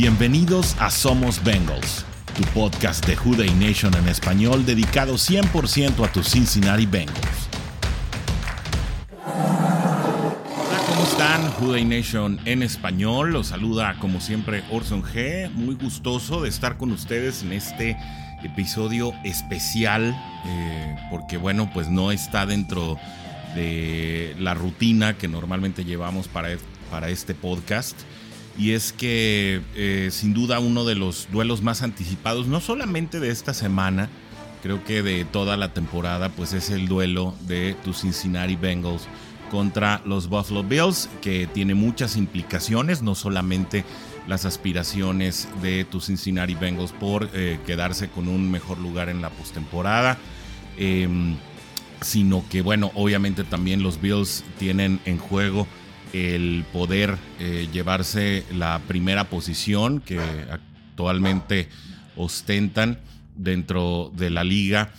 Bienvenidos a Somos Bengals, tu podcast de Houday Nation en español dedicado 100% a tus Cincinnati Bengals. Hola, ¿cómo están? Houday Nation en español. Los saluda como siempre Orson G. Muy gustoso de estar con ustedes en este episodio especial, eh, porque bueno, pues no está dentro de la rutina que normalmente llevamos para, para este podcast y es que eh, sin duda uno de los duelos más anticipados, no solamente de esta semana, creo que de toda la temporada, pues es el duelo de tus Cincinnati Bengals contra los Buffalo Bills, que tiene muchas implicaciones, no solamente las aspiraciones de tus Cincinnati Bengals por eh, quedarse con un mejor lugar en la postemporada, em, sino que, bueno, obviamente también los Bills tienen en juego el poder eh, llevarse la primera posición que actualmente ostentan dentro de la liga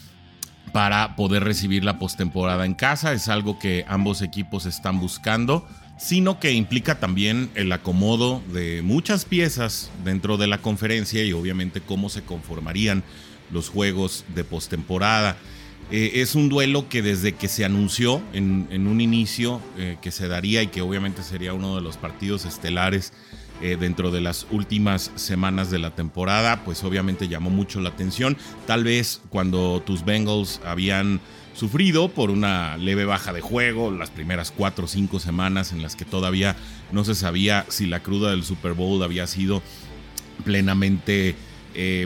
para poder recibir la postemporada en casa. Es algo que ambos equipos están buscando, sino que implica también el acomodo de muchas piezas dentro de la conferencia y obviamente cómo se conformarían los juegos de postemporada. Eh, es un duelo que desde que se anunció en, un inicio eh, que se daría y que obviamente sería uno de los partidos estelares eh, dentro de las últimas semanas de la temporada, pues obviamente llamó mucho la atención. Tal vez cuando tus Bengals habían sufrido por una leve baja de juego, las primeras cuatro o cinco semanas en las que todavía no se sabía si la cruda del Super Bowl había sido plenamente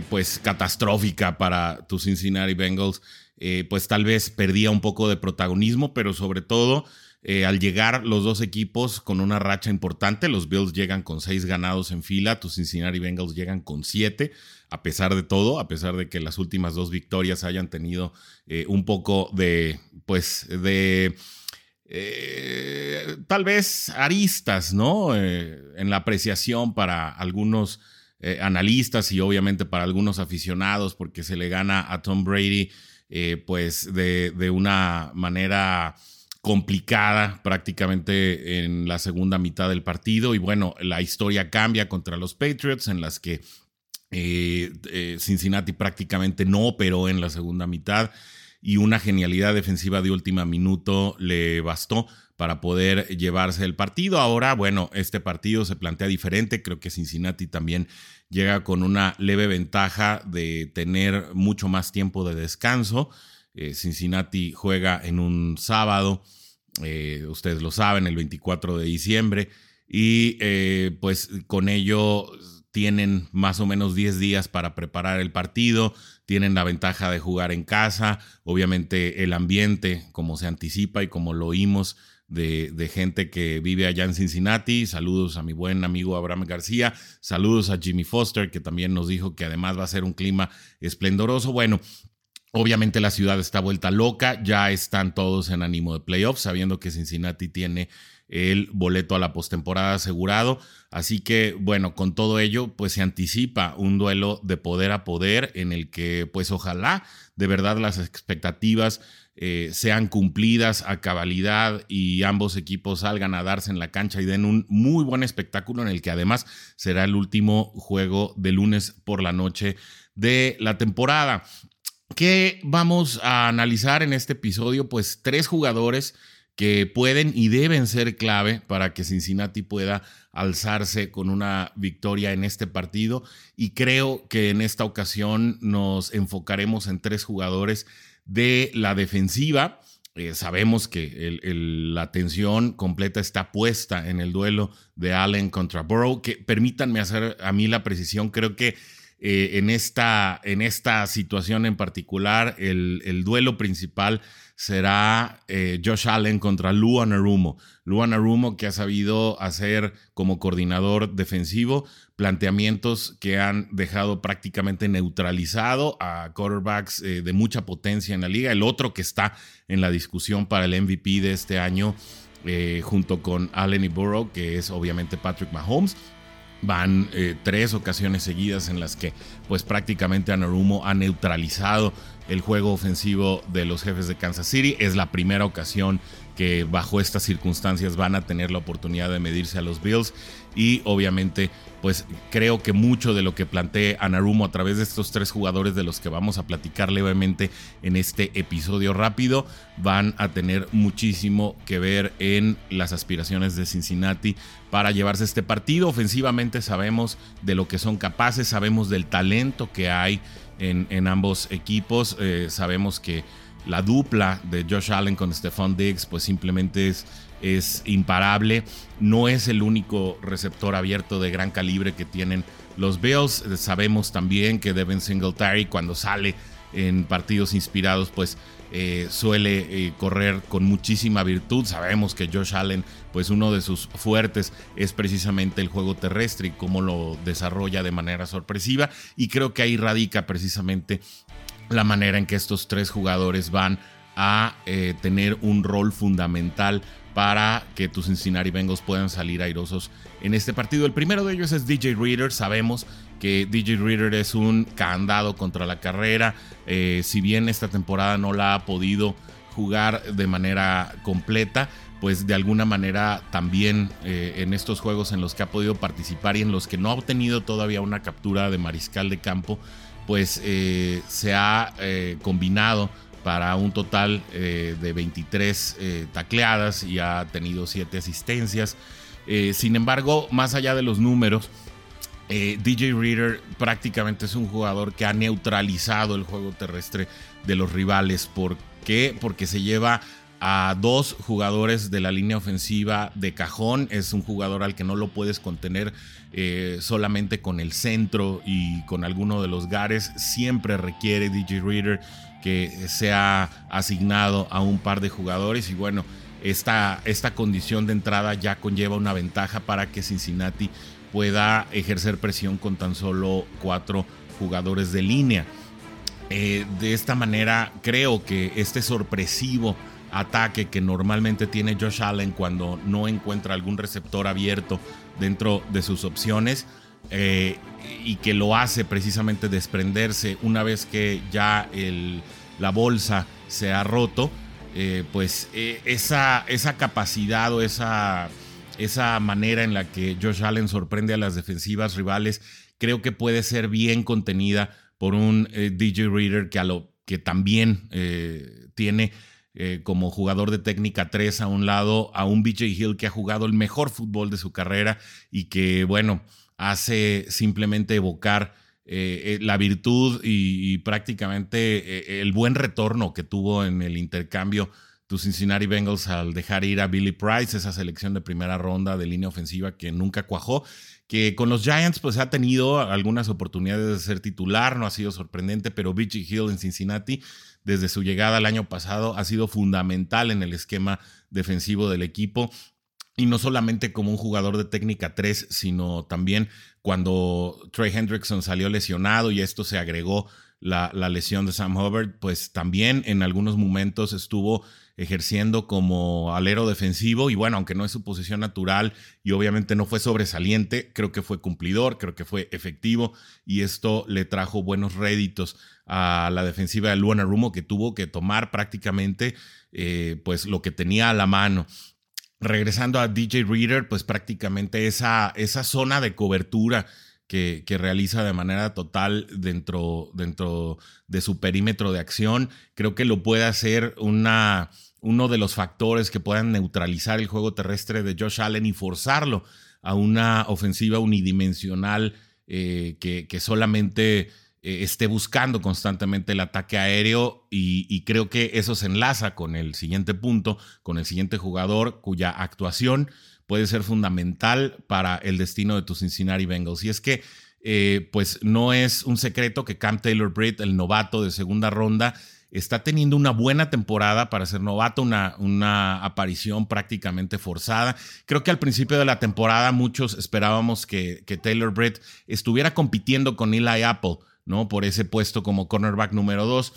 pues catastrófica para tus Cincinnati Bengals. Eh, pues tal vez perdía un poco de protagonismo, pero sobre todo eh, al llegar los dos equipos con una racha importante, los Bills llegan con seis ganados en fila, tus Cincinnati Bengals llegan con siete, a pesar de todo, a pesar de que las últimas dos victorias hayan tenido eh, un poco de, pues, de... tal vez aristas, ¿no? en la apreciación para algunos analistas y obviamente para algunos aficionados, porque se le gana a Tom Brady eh, pues de, una manera complicada prácticamente en la segunda mitad del partido. Y bueno, la historia cambia contra los Patriots en las que eh, eh, Cincinnati prácticamente no operó en la segunda mitad y una genialidad defensiva de última minuto le bastó para poder llevarse el partido. Ahora, bueno, este partido se plantea diferente. Creo que Cincinnati también llega con una leve ventaja de tener mucho más tiempo de descanso. Eh, Cincinnati juega en un sábado, eh, ustedes lo saben, el 24 de diciembre, y eh, pues con ello tienen más o menos 10 días para preparar el partido, tienen la ventaja de jugar en casa, obviamente el ambiente, como se anticipa y como lo oímos, de, gente que vive allá en Cincinnati. Saludos a mi buen amigo Abraham García. Saludos a Jimmy Foster, que también nos dijo que además va a ser un clima esplendoroso. Bueno, Obviamente la ciudad está vuelta loca, ya están todos en ánimo de playoffs, sabiendo que Cincinnati tiene el boleto a la postemporada asegurado. Así que, bueno, con todo ello, pues se anticipa un duelo de poder a poder en el que, pues ojalá de verdad las expectativas eh, sean cumplidas a cabalidad y ambos equipos salgan a darse en la cancha y den un muy buen espectáculo en el que además será el último juego de lunes por la noche de la temporada. ¿Qué vamos a analizar en este episodio? Pues tres jugadores que pueden y deben ser clave para que Cincinnati pueda alzarse con una victoria en este partido. Y creo que en esta ocasión nos enfocaremos en tres jugadores de la defensiva. Eh, sabemos que la atención completa está puesta en el duelo de Allen contra Burrow. Que permítanme hacer a mí la precisión, creo que eh, en, esta, en, esta, situación en particular, el, duelo principal será eh, Josh Allen contra Lou Anarumo. Lou Anarumo que ha sabido hacer como coordinador defensivo planteamientos que han dejado prácticamente neutralizado a quarterbacks eh, de mucha potencia en la liga. El otro que está en la discusión para el MVP de este año junto con Allen y Burrow, que es obviamente Patrick Mahomes. Van eh, tres ocasiones seguidas en las que pues prácticamente Anarumo ha neutralizado el juego ofensivo de los jefes de Kansas City. Es la primera ocasión que bajo estas circunstancias van a tener la oportunidad de medirse a los Bills y obviamente pues creo que mucho de lo que plantee Anarumo a través de estos tres jugadores de los que vamos a platicar levemente en este episodio rápido van a tener muchísimo que ver en las aspiraciones de Cincinnati para llevarse este partido. Ofensivamente sabemos de lo que son capaces, sabemos del talento que hay en, ambos equipos, eh, sabemos que la dupla de Josh Allen con Stephon Diggs, pues simplemente es, es imparable. No es el único receptor abierto de gran calibre que tienen los Bills. Sabemos también que Devin Singletary cuando sale en partidos inspirados, pues eh, suele eh, correr con muchísima virtud. Sabemos que Josh Allen, pues uno de sus fuertes es precisamente el juego terrestre y cómo lo desarrolla de manera sorpresiva. Y creo que ahí radica precisamente la manera en que estos tres jugadores van a eh, tener un rol fundamental para que tus Cincinnati Bengals puedan salir airosos en este partido. El primero de ellos es DJ Reader. Sabemos que DJ Reader es un candado contra la carrera. Eh, si bien esta temporada no la ha podido jugar de manera completa, pues de alguna manera también eh, en estos juegos en los que ha podido participar y en los que no ha obtenido todavía una captura de mariscal de campo, pues se ha combinado para un total eh, de 23 tacleadas y ha tenido 7 asistencias. sin embargo, más allá de los números, DJ Reader prácticamente es un jugador que ha neutralizado el juego terrestre de los rivales. ¿Por qué? Porque se lleva a dos jugadores de la línea ofensiva de cajón. Es un jugador al que no lo puedes contener eh, solamente con el centro y con alguno de los gares. Siempre requiere DJ Reader que sea asignado a un par de jugadores. Y bueno, esta, esta condición de entrada ya conlleva una ventaja para que Cincinnati pueda ejercer presión con tan solo cuatro jugadores de línea. Eh, de esta manera creo que este sorpresivo ataque que normalmente tiene Josh Allen cuando no encuentra algún receptor abierto dentro de sus opciones eh, y que lo hace precisamente desprenderse una vez que ya la bolsa se ha roto, eh, pues eh, esa, esa capacidad o esa, esa manera en la que Josh Allen sorprende a las defensivas rivales, creo que puede ser bien contenida por un DJ Reader que, a lo, que también tiene como jugador de técnica 3 a un lado, a un BJ Hill que ha jugado el mejor fútbol de su carrera y que, bueno, hace simplemente evocar eh, eh, la virtud y, prácticamente el buen retorno que tuvo en el intercambio tus Cincinnati Bengals al dejar ir a Billy Price, esa selección de primera ronda de línea ofensiva que nunca cuajó, que con los Giants pues ha tenido algunas oportunidades de ser titular, no ha sido sorprendente, pero BJ Hill en Cincinnati desde su llegada el año pasado ha sido fundamental en el esquema defensivo del equipo. Y no solamente como un jugador de técnica 3, sino también cuando Trey Hendrickson salió lesionado y esto se agregó la, la, lesión de Sam Hubbard, pues también en algunos momentos estuvo ejerciendo como alero defensivo y bueno, aunque no es su posición natural y obviamente no fue sobresaliente, creo que fue cumplidor, creo que fue efectivo y esto le trajo buenos réditos a la defensiva de Luana Rumo que tuvo que tomar prácticamente eh, pues lo que tenía a la mano. Regresando a DJ Reader, pues prácticamente esa, esa zona de cobertura que, que, realiza de manera total dentro, dentro de su perímetro de acción, creo que lo puede hacer una, uno de los factores que puedan neutralizar el juego terrestre de Josh Allen y forzarlo a una ofensiva unidimensional eh, que, que solamente eh, esté buscando constantemente el ataque aéreo y, creo que eso se enlaza con el siguiente punto, con el siguiente jugador cuya actuación puede ser fundamental para el destino de tus Cincinnati Bengals. Y es que, eh, pues no es un secreto que Cam Taylor Britt, el novato de segunda ronda, está teniendo una buena temporada para ser novato, una, una aparición prácticamente forzada. Creo que al principio de la temporada muchos esperábamos que, que Taylor Britt estuviera compitiendo con Eli Apple ¿no? Por ese puesto como cornerback número 2.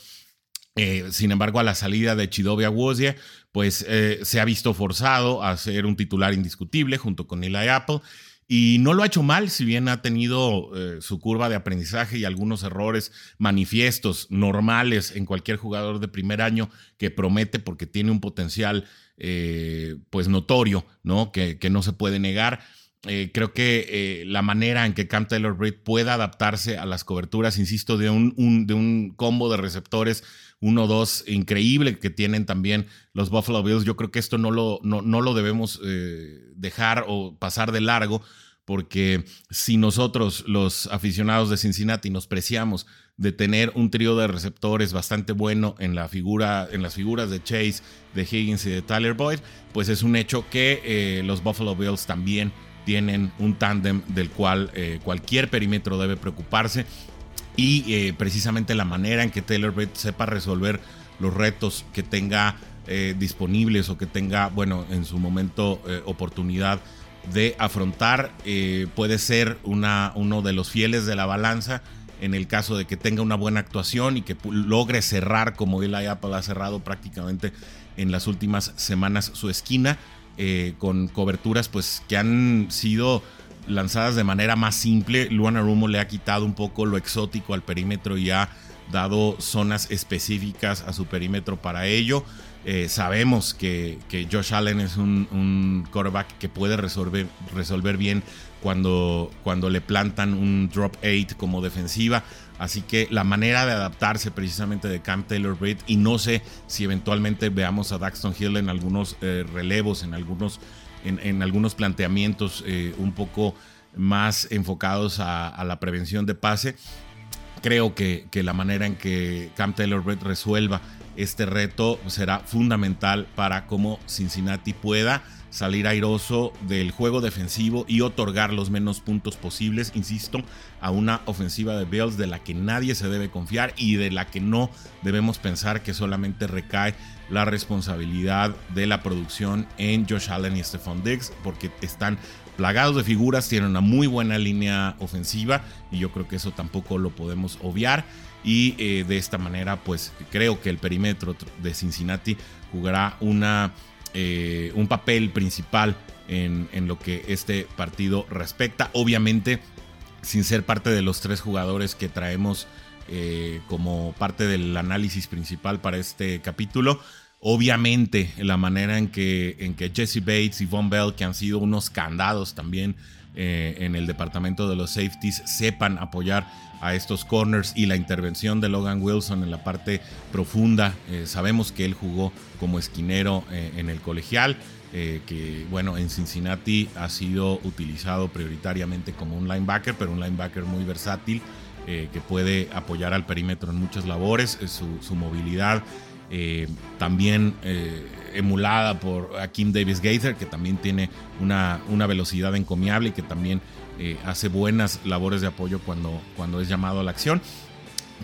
Eh, sin embargo, a la salida de Chidovia Wozie, pues eh, se ha visto forzado a ser un titular indiscutible junto con Eli Apple. Y no lo ha hecho mal, si bien ha tenido eh, su curva de aprendizaje y algunos errores manifiestos normales en cualquier jugador de primer año que promete porque tiene un potencial pues notorio, ¿no? Que, que, no se puede negar. Creo que la manera en que Cam Taylor Britt pueda adaptarse a las coberturas, insisto, de un, de un combo de receptores 1-2 increíble que tienen también los Buffalo Bills, yo creo que esto no lo, no, no lo debemos dejar o pasar de largo porque si nosotros, los aficionados de Cincinnati, nos preciamos de tener un trío de receptores bastante bueno en, la figura, en las figuras de Chase, de Higgins y de Tyler Boyd, pues es un hecho que eh, los Buffalo Bills también tienen un tándem del cual eh, cualquier perímetro debe preocuparse y eh, precisamente la manera en que Taylor Boyd sepa resolver los retos que tenga disponibles o que tenga, bueno, en su momento oportunidad de afrontar. Eh, puede ser una, uno de los fieles de la balanza en el caso de que tenga una buena actuación y que logre cerrar como Eli Apple ha cerrado prácticamente en las últimas semanas su esquina eh, con coberturas pues que han sido lanzadas de manera más simple. Luana Rumo le ha quitado un poco lo exótico al perímetro y ha dado zonas específicas a su perímetro para ello. Eh, sabemos que, Josh Allen es un, quarterback que puede resolver, resolver bien cuando, cuando le plantan un drop 8 como defensiva. Así que la manera de adaptarse precisamente de Cam Taylor Britt, y no sé si eventualmente veamos a Daxton Hill en algunos eh, relevos, en algunos, en, algunos planteamientos eh, un poco más enfocados a, la prevención de pase. Creo que, que la manera en que Cam Taylor Britt resuelva este reto será fundamental para cómo Cincinnati pueda salir airoso del juego defensivo y otorgar los menos puntos posibles, insisto, a una ofensiva de Bills de la que nadie se debe confiar y de la que no debemos pensar que solamente recae la responsabilidad de la producción en Josh Allen y Stephon Diggs, porque están plagados de figuras, tienen una muy buena línea ofensiva y yo creo que eso tampoco lo podemos obviar y eh, de esta manera pues creo que el perímetro de Cincinnati jugará una, eh, un papel principal en, lo que este partido respecta. Obviamente sin ser parte de los tres jugadores que traemos eh, como parte del análisis principal para este capítulo. Obviamente, la manera en que, en que Jesse Bates y Von Bell, que han sido unos candados también en el departamento de los safeties, sepan apoyar a estos corners y la intervención de Logan Wilson en la parte profunda. Eh, sabemos que él jugó como esquinero eh, en el colegial, eh, que bueno, en Cincinnati ha sido utilizado prioritariamente como un linebacker, pero un linebacker muy versátil que puede apoyar al perímetro en muchas labores, su, movilidad. También emulada por Akim Davis Gaither, que también tiene una, una velocidad encomiable y que también eh, hace buenas labores de apoyo cuando, cuando es llamado a la acción.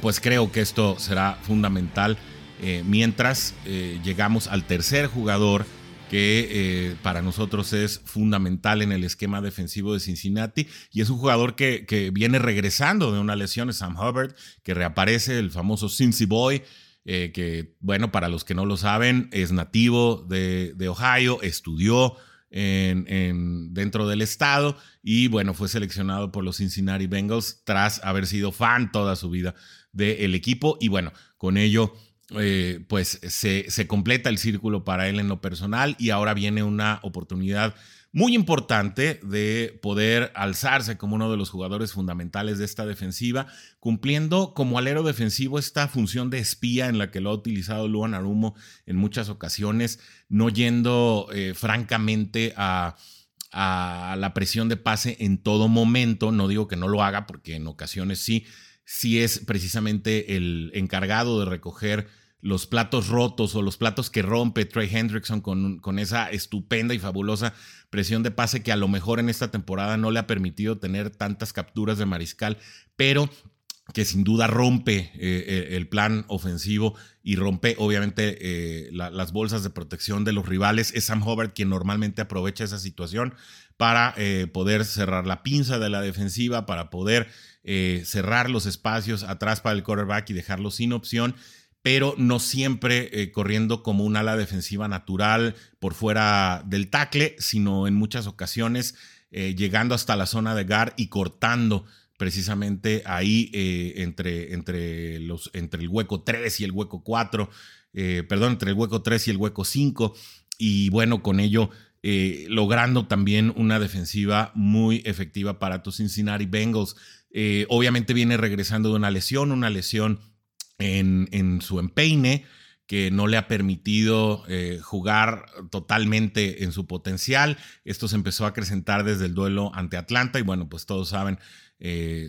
Pues creo que esto será fundamental eh, mientras eh, llegamos al tercer jugador que para nosotros es fundamental en el esquema defensivo de Cincinnati y es un jugador que, viene regresando de una lesión, es Sam Hubbard, que reaparece, el famoso Cincy Boy, que bueno, para los que no lo saben, es nativo de, Ohio, estudió en, dentro del estado y bueno, fue seleccionado por los Cincinnati Bengals tras haber sido fan toda su vida del equipo y bueno, con ello eh, pues se completa el círculo para él en lo personal y ahora viene una oportunidad muy importante de poder alzarse como uno de los jugadores fundamentales de esta defensiva, cumpliendo como alero defensivo esta función de espía en la que lo ha utilizado Luan Arumo en muchas ocasiones, no yendo eh, francamente a a la presión de pase en todo momento. No digo que no lo haga porque en ocasiones sí, sí es precisamente el encargado de recoger los platos rotos o los platos que rompe Trey Hendrickson con, con, esa estupenda y fabulosa presión de pase que a lo mejor en esta temporada no le ha permitido tener tantas capturas de mariscal, pero que sin duda rompe eh, eh, el plan ofensivo y rompe obviamente eh, las bolsas de protección de los rivales. Es Sam Hubbard quien normalmente aprovecha esa situación para poder cerrar la pinza de la defensiva, para poder cerrar los espacios atrás para el quarterback y dejarlo sin opción pero no siempre eh, corriendo como un ala defensiva natural por fuera del tackle, sino en muchas ocasiones eh, llegando hasta la zona de guard y cortando precisamente ahí eh, entre, entre, los, entre el hueco 3 y el hueco 4, perdón, entre el hueco 3 y el hueco 5 y bueno, con ello logrando también una defensiva muy efectiva para tus Cincinnati Bengals. Obviamente viene regresando de una lesión, una lesión en, su empeine que no le ha permitido eh, jugar totalmente en su potencial. Esto se empezó a acrecentar desde el duelo ante Atlanta y bueno, pues todos saben,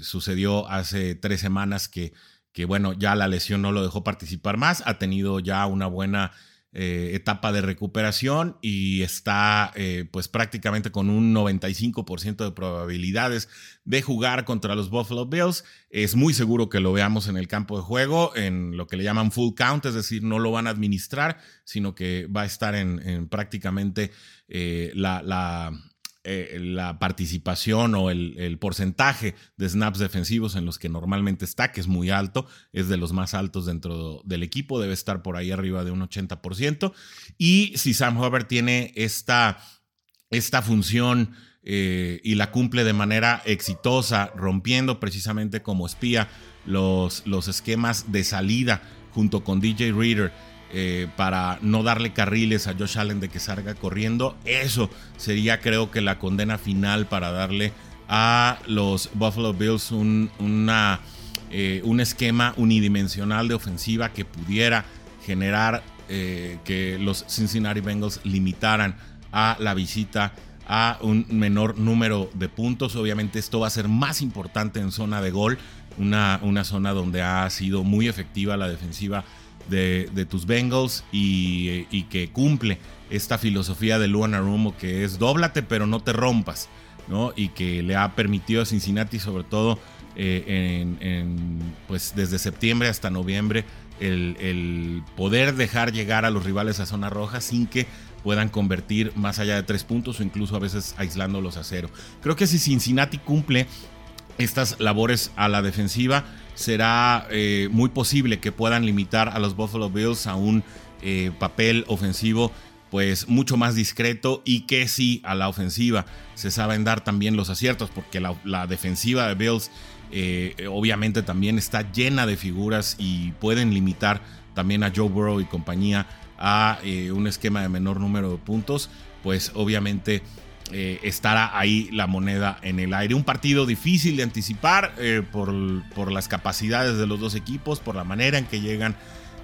sucedió hace tres semanas que, que bueno, ya la lesión no lo dejó participar más, ha tenido ya una buena eh, etapa de recuperación y está eh, pues prácticamente con un 95% de probabilidades de jugar contra los Buffalo Bills. Es muy seguro que lo veamos en el campo de juego, en lo que le llaman full count, es decir, no lo van a administrar, sino que va a estar en, prácticamente eh, la, eh, la participación o el, porcentaje de snaps defensivos en los que normalmente está, que es muy alto, es de los más altos dentro del equipo, debe estar por ahí arriba de un 80%. Y si Sam Hubbard tiene esta, esta función eh, y la cumple de manera exitosa, rompiendo precisamente como espía los, los esquemas de salida junto con DJ Reader, eh, para no darle carriles a Josh Allen de que salga corriendo. Eso sería creo que la condena final para darle a los Buffalo Bills un, eh, un esquema unidimensional de ofensiva que pudiera generar eh, que los Cincinnati Bengals limitaran a la visita a un menor número de puntos. Obviamente esto va a ser más importante en zona de gol, una, una zona donde ha sido muy efectiva la defensiva de, tus Bengals y, que cumple esta filosofía de Luan Arumo que es dóblate pero no te rompas. Y que le ha permitido a Cincinnati sobre todo eh, pues desde septiembre hasta noviembre el, poder dejar llegar a los rivales a zona roja sin que puedan convertir más allá de tres puntos o incluso a veces aislándolos a cero. Creo que si Cincinnati cumple estas labores a la defensiva, será eh, muy posible que puedan limitar a los Buffalo Bills a un eh, papel ofensivo pues mucho más discreto y que si a la ofensiva. Se saben dar también los aciertos porque la, defensiva de Bills eh, obviamente también está llena de figuras y pueden limitar también a Joe Burrow y compañía a un esquema de menor número de puntos. Pues obviamente eh, estará ahí la moneda en el aire. Un partido difícil de anticipar eh, por, por, las capacidades de los dos equipos, por la manera en que llegan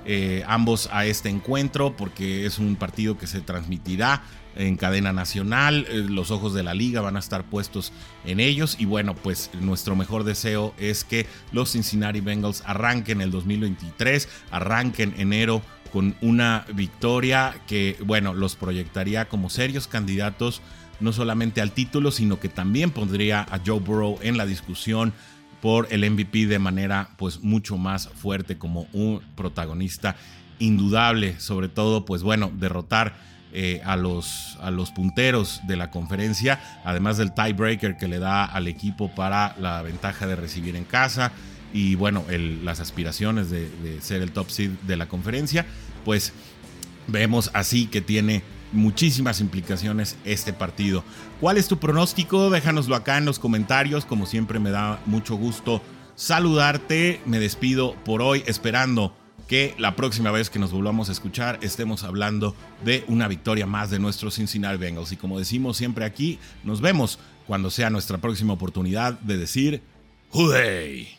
eh, ambos a este encuentro, porque es un partido que se transmitirá en cadena nacional, los ojos de la liga van a estar puestos en ellos y bueno, pues nuestro mejor deseo es que los Cincinnati Bengals arranquen el 2023, arranquen enero con una victoria que bueno, los proyectaría como serios candidatos no solamente al título, sino que también pondría a Joe Burrow en la discusión por el MVP de manera pues mucho más fuerte como un protagonista indudable, sobre todo pues bueno, derrotar eh, a, los, a los punteros de la conferencia, además del tiebreaker que le da al equipo para la ventaja de recibir en casa y bueno, las aspiraciones de, de ser el top seed de la conferencia, pues vemos así que tiene muchísimas implicaciones este partido. ¿Cuál es tu pronóstico? Déjanoslo acá en los comentarios. Como siempre me da mucho gusto saludarte. Me despido por hoy esperando que la próxima vez que nos volvamos a escuchar estemos hablando de una victoria más de nuestros Cincinnati Bengals. Y como decimos siempre aquí, nos vemos cuando sea nuestra próxima oportunidad de decir ¡Hooray!